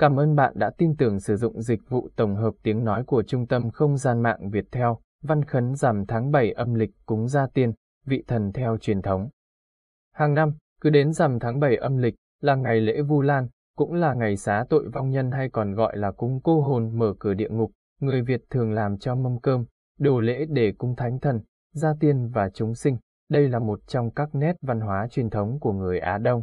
Cảm ơn bạn đã tin tưởng sử dụng dịch vụ tổng hợp tiếng nói của Trung tâm Không gian mạng Việt theo, văn khấn rằm tháng 7 âm lịch cúng gia tiên, vị thần theo truyền thống. Hàng năm, cứ đến rằm tháng 7 âm lịch là ngày lễ Vu Lan, cũng là ngày xá tội vong nhân hay còn gọi là cúng cô hồn mở cửa địa ngục, người Việt thường làm cho mâm cơm, đồ lễ để cúng thánh thần, gia tiên và chúng sinh. Đây là một trong các nét văn hóa truyền thống của người Á Đông.